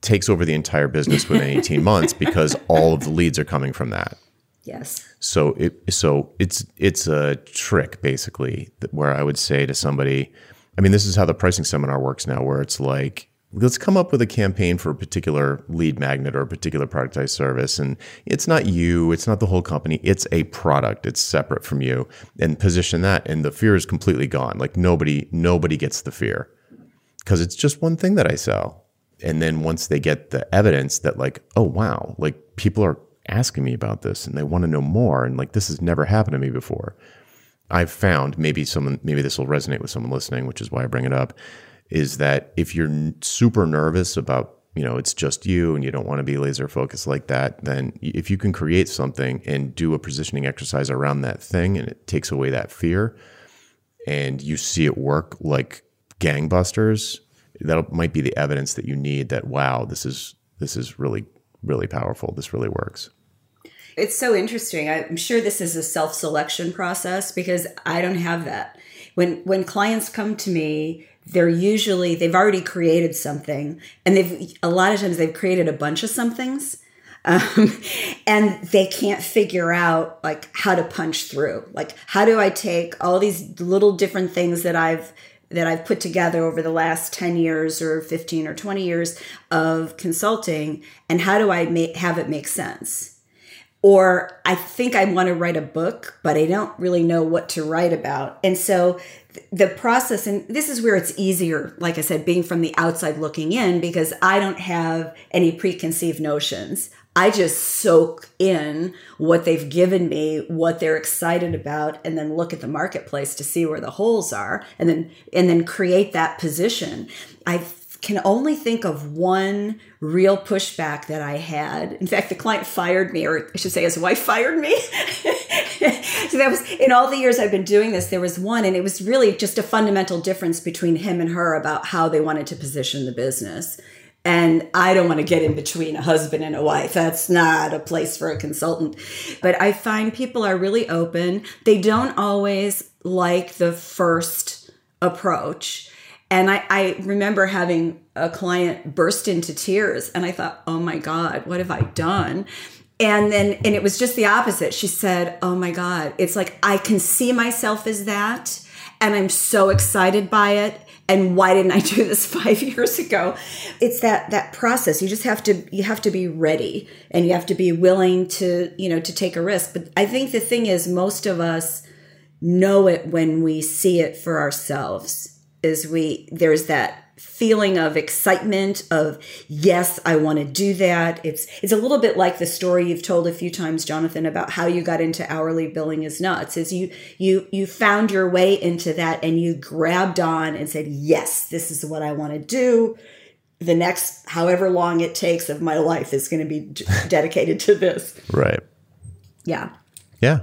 S1: takes over the entire business within 18 months because all of the leads are coming from that.
S2: Yes.
S1: So it so it's it's a trick basically where I would say to somebody, I mean, this is how the pricing seminar works now, where it's like, let's come up with a campaign for a particular lead magnet or a particular productized service. And it's not you, it's not the whole company, it's a product. It's separate from you. And position that. And the fear is completely gone. Like nobody, nobody gets the fear. Because it's just one thing that I sell. And then once they get the evidence that, like, oh wow, like people are asking me about this and they want to know more. And like this has never happened to me before I've found maybe someone maybe this will resonate with someone listening, which is why I bring it up, is that if you're super nervous about you know it's just you and you don't want to be laser focused like that, then if you can create something and do a positioning exercise around that thing and it takes away that fear, and you see it work like gangbusters, that might be the evidence that you need that wow, this is this is really really powerful. This really works.
S2: It's so interesting. I'm sure this is a self selection process because I don't have that. When when clients come to me, they're usually they've already created something, and they've a lot of times they've created a bunch of somethings, um, and they can't figure out like how to punch through. Like how do I take all these little different things that I've that I've put together over the last 10 years or 15 or 20 years of consulting and how do I make, have it make sense? or I think I want to write a book, but I don't really know what to write about. And so the process, and this is where it's easier, like I said, being from the outside looking in, because I don't have any preconceived notions. I just soak in what they've given me, what they're excited about, and then look at the marketplace to see where the holes are, and then and then create that position. I can only think of one real pushback that I had. In fact, the client fired me, or I should say, his wife fired me. so that was in all the years I've been doing this, there was one, and it was really just a fundamental difference between him and her about how they wanted to position the business. And I don't want to get in between a husband and a wife. That's not a place for a consultant. But I find people are really open. They don't always like the first approach and I, I remember having a client burst into tears, and I thought, oh my God, what have I done? And then, and it was just the opposite. She said, oh my God, it's like I can see myself as that, and I'm so excited by it. and why didn't I do this five years ago? It's that that process. You just have to you have to be ready and you have to be willing to, you know, to take a risk. But I think the thing is most of us know it when we see it for ourselves. Is we there's that feeling of excitement of yes i want to do that. It's it's a little bit like the story you've told a few times jonathan about how you got into hourly billing is nuts is you you you found your way into that and you grabbed on and said yes this is what i want to do. The next however long it takes of my life is going to be dedicated to this.
S1: Right.
S2: Yeah.
S1: Yeah.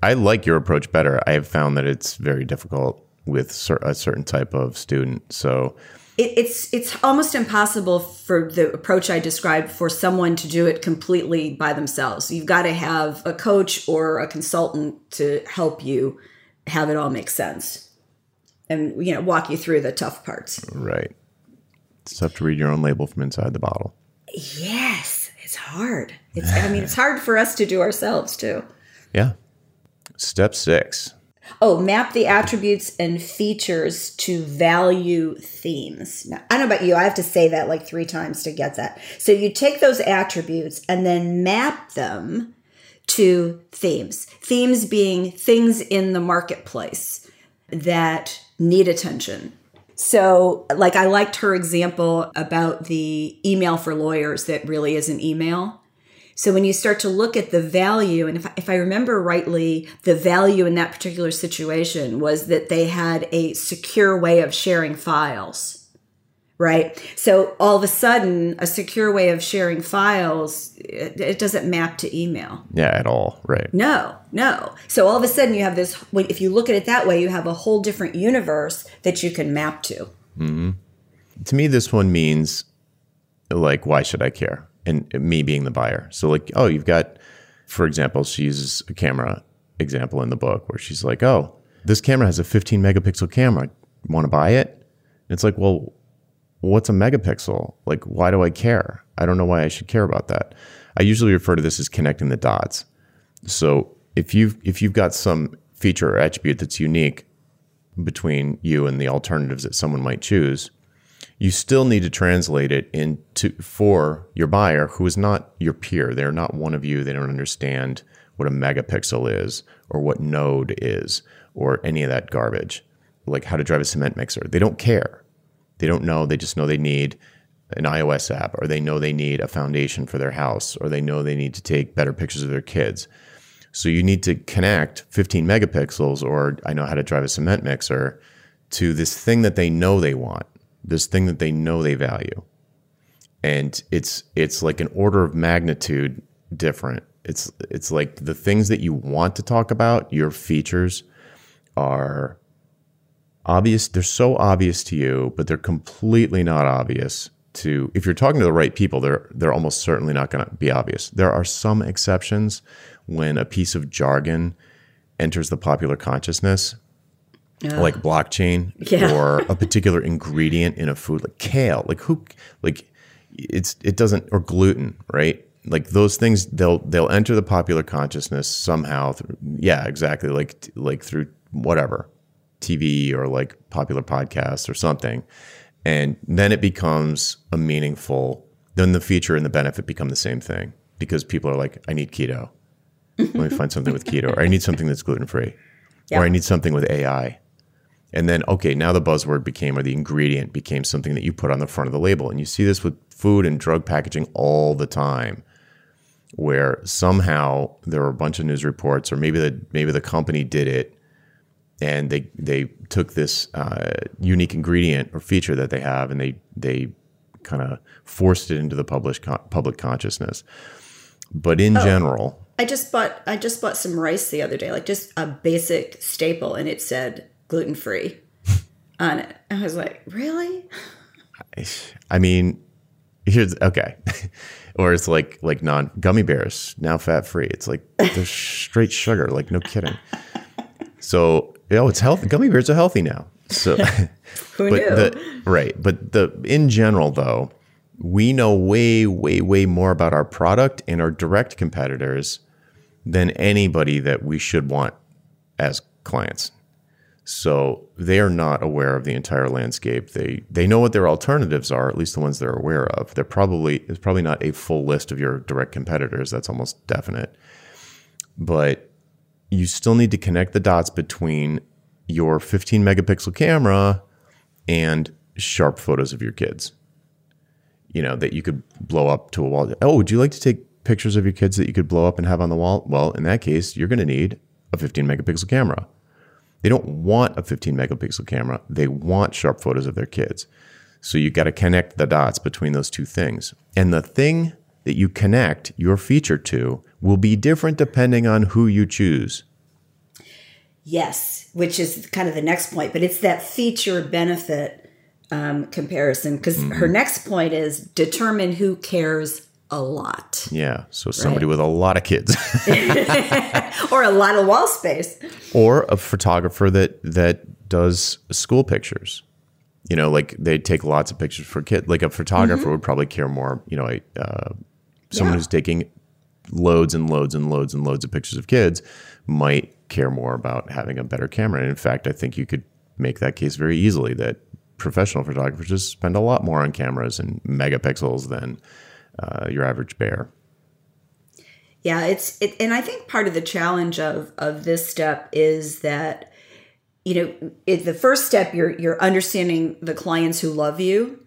S1: I like your approach better. I have found that it's very difficult with a certain type of student so
S2: it, it's it's almost impossible for the approach I described for someone to do it completely by themselves. You've got to have a coach or a consultant to help you have it all make sense and you know walk you through the tough parts.
S1: Right. It's tough to read your own label from inside the bottle.
S2: Yes, it's hard. It's I mean it's hard for us to do ourselves too.
S1: Yeah. Step 6
S2: Oh, map the attributes and features to value themes. Now, I don't know about you, I have to say that like three times to get that. So you take those attributes and then map them to themes. Themes being things in the marketplace that need attention. So, like, I liked her example about the email for lawyers that really is an email. So when you start to look at the value, and if I, if I remember rightly, the value in that particular situation was that they had a secure way of sharing files right? So all of a sudden, a secure way of sharing files, it, it, doesn't map to email.
S1: Yeah, at all, right?
S2: No, no. So all of a sudden, you have this. If you look at it that way, you have a whole different universe that you can map to.
S1: Mm-hmm. To me, this one means like, why should I care? And me being the buyer. So like, oh, you've got, for example, she uses a camera example in the book where she's like, oh, this camera has a 15 megapixel camera. Want to buy it? And it's like, well, what's a megapixel? Like, why do I care? I don't know why I should care about that. I usually refer to this as connecting the dots. So if you've if you've got some feature or attribute that's unique between you and the alternatives that someone might choose, you still need to translate it into for your buyer who is not your peer. They're not one of you. They don't understand what a megapixel is or what node is or any of that garbage, like how to drive a cement mixer. They don't care. They don't know. They just know they need an iOS app or they know they need a foundation for their house or they know they need to take better pictures of their kids. So you need to connect 15 megapixels or I know how to drive a cement mixer to this thing that they know they want this thing that they know they value. And it's it's like an order of magnitude different. It's it's like the things that you want to talk about, your features are obvious. They're so obvious to you, but they're completely not obvious to if you're talking to the right people, they're they're almost certainly not going to be obvious. There are some exceptions when a piece of jargon enters the popular consciousness like blockchain yeah. or a particular ingredient in a food like kale like who like it's it doesn't or gluten right? Like those things they'll they'll enter the popular consciousness somehow through, yeah exactly like like through whatever tv or like popular podcasts or something. And then it becomes a meaningful then the feature and the benefit become the same thing because people are like i need keto. Let me find something with keto or i need something that's gluten free or i need something with ai and then, okay, now the buzzword became, or the ingredient became something that you put on the front of the label. And you see this with food and drug packaging all the time, where somehow there were a bunch of news reports, or maybe the maybe the company did it, and they they took this uh, unique ingredient or feature that they have, and they they kind of forced it into the public public consciousness. But in oh. general,
S2: I just bought I just bought some rice the other day, like just a basic staple, and it said gluten free on it. I was like, really?
S1: I mean, here's okay. or it's like like non gummy bears now fat free. It's like they're straight sugar. Like no kidding. So you know, it's healthy. Gummy bears are healthy now. So
S2: who knew?
S1: The, right, but the in general though, we know way way way more about our product and our direct competitors than anybody that we should want as clients. So they are not aware of the entire landscape. They they know what their alternatives are, at least the ones they're aware of. They're probably it's probably not a full list of your direct competitors. That's almost definite. But you still need to connect the dots between your 15 megapixel camera and sharp photos of your kids. You know, that you could blow up to a wall. Oh, would you like to take pictures of your kids that you could blow up and have on the wall? Well, in that case, you're going to need a 15 megapixel camera. They don't want a 15 megapixel camera. They want sharp photos of their kids. So you got to connect the dots between those two things. And the thing that you connect your feature to will be different depending on who you choose.
S2: Yes, which is kind of the next point, but it's that feature benefit um, comparison because mm-hmm. her next point is determine who cares a lot.
S1: Yeah. So somebody right. with a lot of kids,
S2: or a lot of wall space,
S1: or a photographer that that does school pictures. You know, like they take lots of pictures for kids. Like a photographer mm-hmm. would probably care more. You know, a, uh, someone yeah. who's taking loads and loads and loads and loads of pictures of kids might care more about having a better camera. And in fact, I think you could make that case very easily that professional photographers just spend a lot more on cameras and megapixels than uh, your average bear.
S2: Yeah, it's it, and I think part of the challenge of of this step is that you know it, the first step you're you're understanding the clients who love you.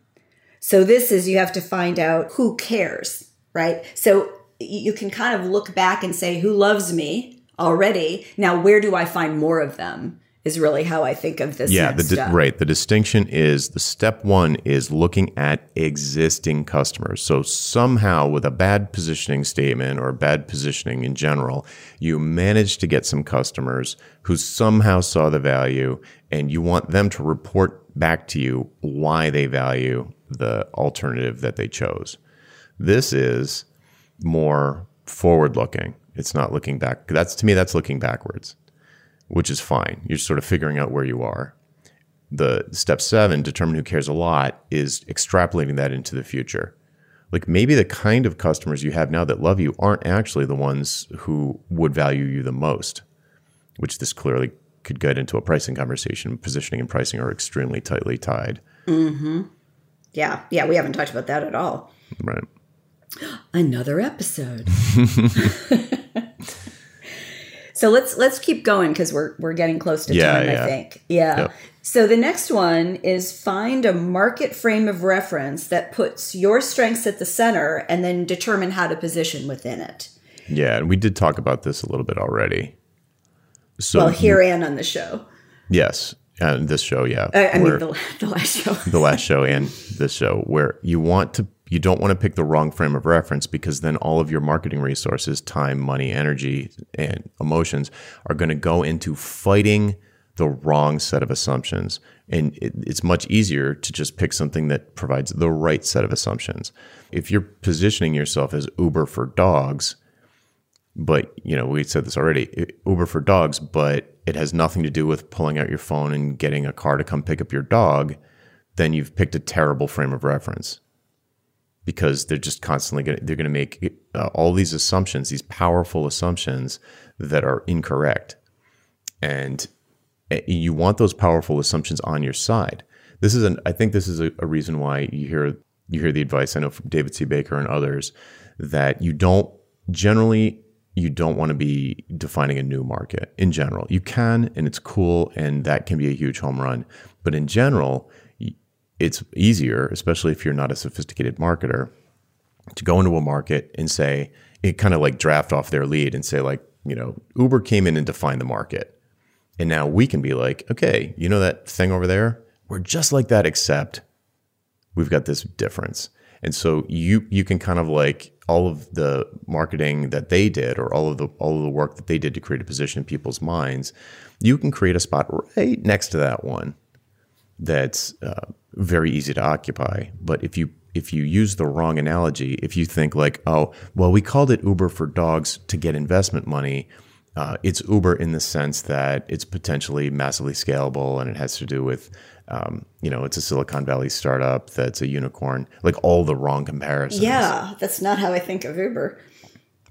S2: So this is you have to find out who cares, right? So you can kind of look back and say who loves me already. Now where do I find more of them? Is really how I think of this.
S1: Yeah, the di- right. The distinction is the step one is looking at existing customers. So somehow, with a bad positioning statement or bad positioning in general, you manage to get some customers who somehow saw the value, and you want them to report back to you why they value the alternative that they chose. This is more forward looking. It's not looking back. That's to me, that's looking backwards which is fine. You're sort of figuring out where you are. The step seven, determine who cares a lot, is extrapolating that into the future. Like maybe the kind of customers you have now that love you aren't actually the ones who would value you the most, which this clearly could get into a pricing conversation. Positioning and pricing are extremely tightly tied.
S2: Mm-hmm. Yeah. Yeah. We haven't talked about that at all.
S1: Right.
S2: Another episode. So let's let's keep going because we're we're getting close to yeah, time. Yeah. I think. Yeah. Yep. So the next one is find a market frame of reference that puts your strengths at the center, and then determine how to position within it.
S1: Yeah, and we did talk about this a little bit already.
S2: So well, here you, and on the show.
S1: Yes, and this show, yeah.
S2: I, I mean, the, the last show.
S1: the last show and this show, where you want to you don't want to pick the wrong frame of reference because then all of your marketing resources, time, money, energy, and emotions are going to go into fighting the wrong set of assumptions. And it, it's much easier to just pick something that provides the right set of assumptions. If you're positioning yourself as Uber for dogs, but you know we said this already, Uber for dogs, but it has nothing to do with pulling out your phone and getting a car to come pick up your dog, then you've picked a terrible frame of reference because they're just constantly going to they're going to make uh, all these assumptions these powerful assumptions that are incorrect. And eh, you want those powerful assumptions on your side. This is an i think this is a, a reason why you hear you hear the advice i know from david c. Baker and others that you don't generally you don't want to be defining a new market in general. You can and it's cool and that can be a huge home run. But in general it's easier, especially if you're not a sophisticated marketer, to go into a market and say, it kind of like draft off their lead and say, like, you know, Uber came in and defined the market. And now we can be like, okay, you know that thing over there? We're just like that, except we've got this difference. And so you you can kind of like all of the marketing that they did or all of the all of the work that they did to create a position in people's minds, you can create a spot right next to that one that's uh, very easy to occupy. But if you if you use the wrong analogy, if you think like, oh, well, we called it Uber for dogs to get investment money, uh, it's Uber in the sense that it's potentially massively scalable and it has to do with, um, you know, it's a Silicon Valley startup that's a unicorn, like all the wrong comparisons.
S2: Yeah, that's not how I think of Uber.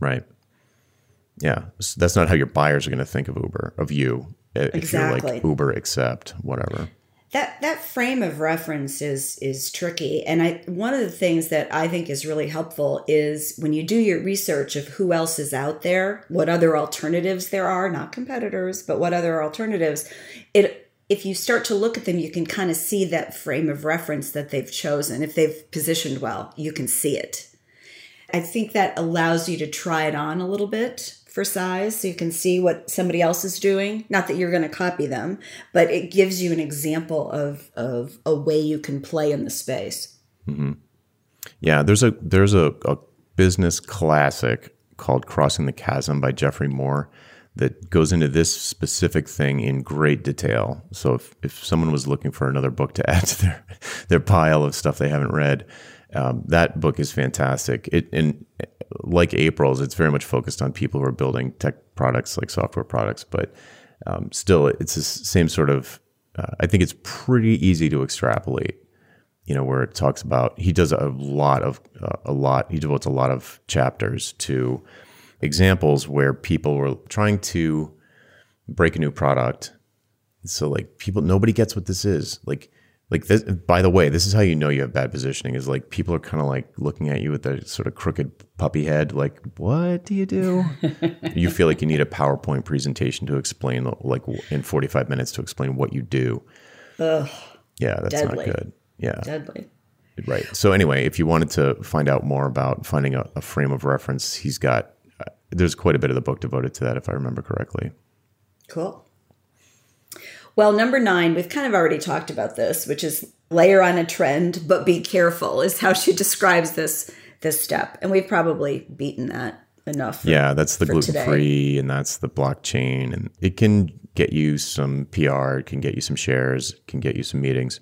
S1: Right. Yeah, so that's not how your buyers are going to think of Uber, of you if
S2: Exactly.
S1: you're like Uber accept whatever.
S2: That that frame of reference is is tricky. And i one of the things that i think is really helpful is when you do your research of who else is out there what other alternatives there are not competitors but what other alternatives it if you start to look at them you can kind of see that frame of reference that they've chosen. If they've positioned well you can see it. I think that allows you to try it on a little bit for size so you can see what somebody else is doing. Not that you're going to copy them but it gives you an example of of a way you can play in the space. Mm-hmm.
S1: Yeah, there's a there's a, a business classic called Crossing the Chasm by Geoffrey Moore that goes into this specific thing in great detail. So if, if someone was looking for another book to add to their their pile of stuff they haven't read, um, that book is fantastic. It and like April's, it's very much focused on people who are building tech products like software products, but um, still, it's the same sort of. Uh, I think it's pretty easy to extrapolate you know, where it talks about he does a lot of uh, a lot. He devotes a lot of chapters to examples where people were trying to break a new product. So like people, nobody gets what this is. Like like this. By the way, this is how you know you have bad positioning. Is like people are kind of like looking at you with their sort of crooked puppy head. Like, what do you do? you feel like you need a PowerPoint presentation to explain, like in forty five minutes to explain what you do.
S2: Ugh,
S1: Yeah, that's
S2: Deadly.
S1: not good. Yeah.
S2: deadly
S1: Right. So anyway, if you wanted to find out more about finding a, a frame of reference, he's got uh, there's quite a bit of the book devoted to that, if I remember correctly.
S2: cool well number nine we've kind of already talked about this which is layer on a trend but be careful is how she describes this this step and we've probably beaten that enough
S1: Yeah, that's the gluten free, and that's the blockchain, and it can get you some PR, it can get you some shares, it can get you some meetings,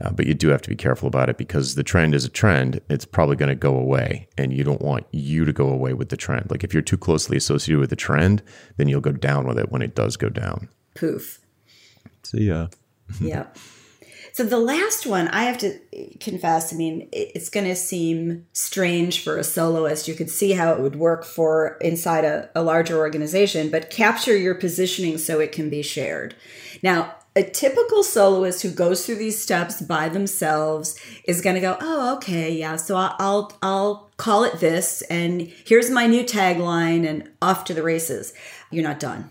S1: uh, but you do have to be careful about it because the trend is a trend. It's probably going to go away, and you don't want you to go away with the trend. Like if you're too closely associated with the trend, then you'll go down with it when it does go down.
S2: poof
S1: See ya.
S2: yeah. So the last one, I have to confess, I mean, it's going to seem strange for a soloist. You could see how it would work for inside a, a larger organization, but capture your positioning so it can be shared. Now, a typical soloist who goes through these steps by themselves is going to go, "Oh, okay, yeah. So I'll, I'll I'll call it this, and here's my new tagline, and off to the races." You're not done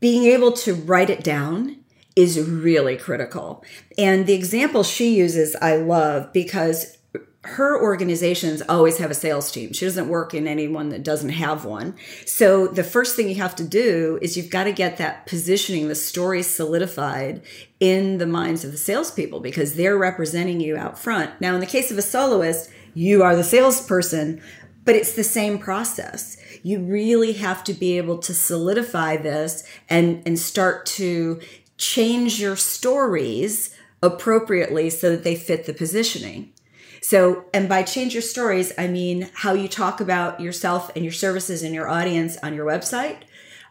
S2: being able to write it down is really critical. And the example she uses, I love because her organizations always have a sales team. She doesn't work in anyone that doesn't have one. So the first thing you have to do is you've got to get that positioning, the story solidified in the minds of the salespeople because they're representing you out front. Now, in the case of a soloist, you are the salesperson, but it's the same process. You really have to be able to solidify this and, and start to change your stories appropriately so that they fit the positioning. So, and by change your stories, I mean how you talk about yourself and your services and your audience on your website,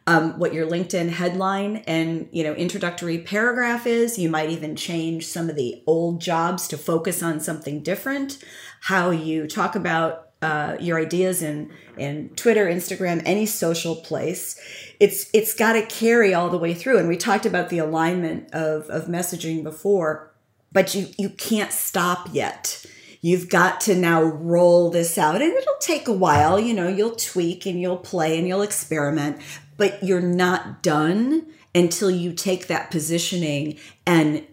S2: um, what your LinkedIn headline and you know introductory paragraph is. You might even change some of the old jobs to focus on something different. How you talk about uh, your ideas in in Twitter, Instagram, any social place. It's it's got to carry all the way through. And we talked about the alignment of of messaging before, but you you can't stop yet. You've got to now roll this out, and it'll take a while. You know, you'll tweak and you'll play and you'll experiment, but you're not done until you take that positioning and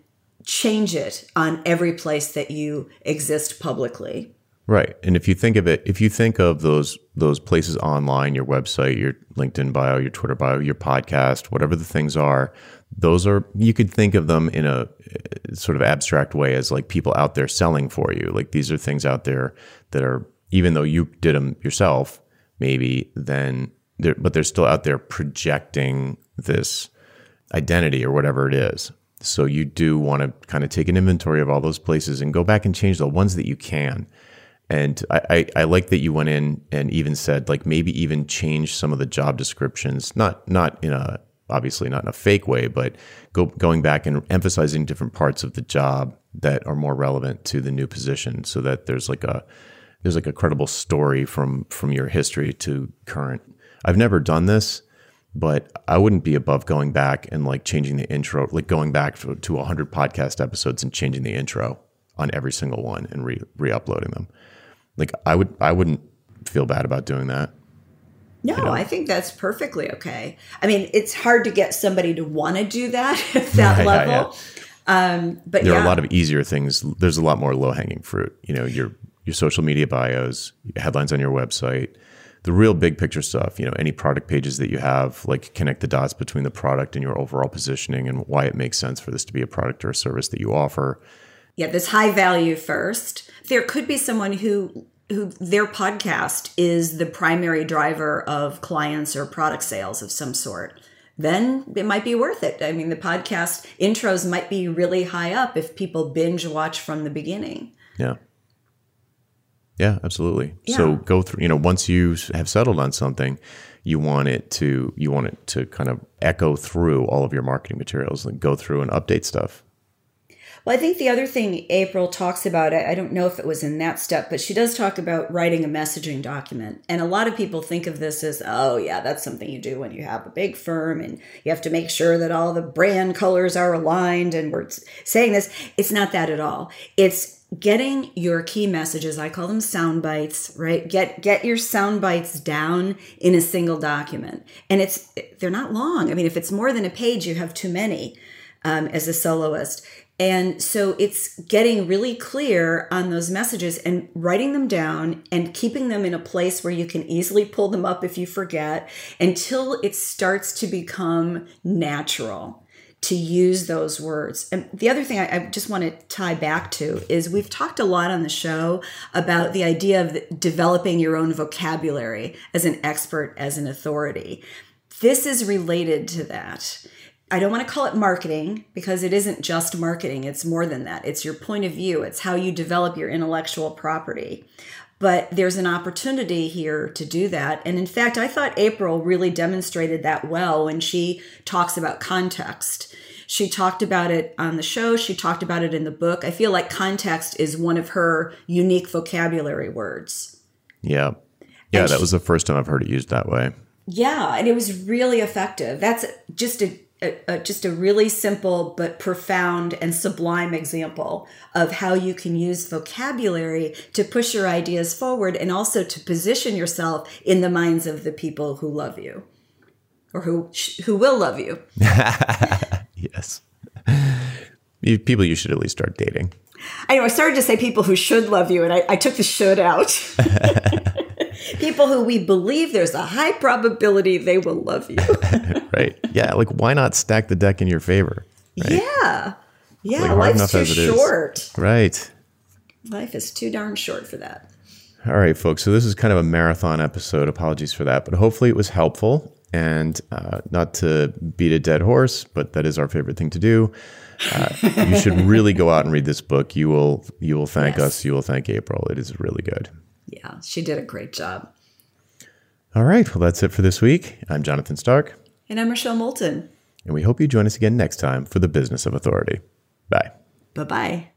S2: change it on every place that you exist publicly.
S1: Right. And if you think of it, if you think of those those places online, your website, your LinkedIn bio, your Twitter bio, your podcast, whatever the things are, those are you could think of them in a uh, sort of abstract way as like people out there selling for you. Like these are things out there that are even though you did them yourself, maybe then they're, but they're still out there projecting this identity or whatever it is. So you do want to kind of take an inventory of all those places and go back and change the ones that you can. And I, I, I like that you went in and even said like maybe even change some of the job descriptions, not not in a obviously not in a fake way, but go, going back and emphasizing different parts of the job that are more relevant to the new position, so that there's like a there's like a credible story from from your history to current. I've never done this, but I wouldn't be above going back and like changing the intro, like going back to, to 100 podcast episodes and changing the intro on every single one and re re-uploading them. Like I would, I wouldn't feel bad about doing that.
S2: No, you know? I think that's perfectly okay. I mean, it's hard to get somebody to want to do that at that yeah, level. Yeah, yeah. Um, but
S1: there are a lot of easier things. There's a lot more low hanging fruit. You know, your your social media bios, headlines on your website, the real big picture stuff, you know, any product pages that you have, like connect the dots between the product and your overall positioning and why it makes sense for this to be a product or a service that you offer.
S2: Yeah, this high value first. There could be someone who who their podcast is the primary driver of clients or product sales of some sort then it might be worth it. I mean, the podcast intros might be really high up if people binge watch from the beginning.
S1: Yeah. Yeah, absolutely. Yeah. So go through, you know, once you have settled on something, you want it to you want it to kind of echo through all of your marketing materials and go through and update stuff.
S2: Well, I think the other thing April talks about, I don't know if it was in that step, but she does talk about writing a messaging document. And a lot of people think of this as, oh, yeah, that's something you do when you have a big firm and you have to make sure that all the brand colors are aligned. And we're saying this. It's not that at all. It's getting your key messages i call them sound bites right get get your sound bites down in a single document and it's they're not long i mean if it's more than a page you have too many um, as a soloist and so it's getting really clear on those messages and writing them down and keeping them in a place where you can easily pull them up if you forget until it starts to become natural to use those words. And the other thing I, I, just want to tie back to is we've talked a lot on the show about the idea of developing your own vocabulary as an expert, as an authority. This is related to that. I don't want to call it marketing because it isn't just marketing, it's more than that. It's your point of view, it's how you develop your intellectual property. But there's an opportunity here to do that. And in fact, I thought April really demonstrated that well when she talks about context. She talked about it on the show, she talked about it in the book. I feel like context is one of her unique vocabulary words.
S1: Yeah. Yeah, and that she, was the first time I've heard it used that way.
S2: Yeah, and it was really effective. That's just a a, a, just a really simple but profound and sublime example of how you can use vocabulary to push your ideas forward and also to position yourself in the minds of the people who love you or who who will love you.
S1: yes. People you should at least start dating.
S2: I know I started to say people who should love you and I, I took the should out. people who we believe there's a high probability they will love you.
S1: right. Yeah. Like, why not stack the deck in your favor?
S2: Right? Yeah. Yeah. Like life's too short.
S1: Is. Right.
S2: Life is too darn short for that.
S1: All right, folks. So this is kind of a marathon episode. Apologies for that, but hopefully it was helpful. And uh, not to beat a dead horse, but that is our favorite thing to do. Uh, you should really go out and read this book. You will you will thank yes. us. You will thank April. It is really good.
S2: Yeah, she did a great job.
S1: All right. Well, that's it for this week. I'm Jonathan Stark.
S2: And I'm Rochelle Moulton.
S1: And we hope you join us again next time for the Business of Authority. Bye.
S2: Bye bye.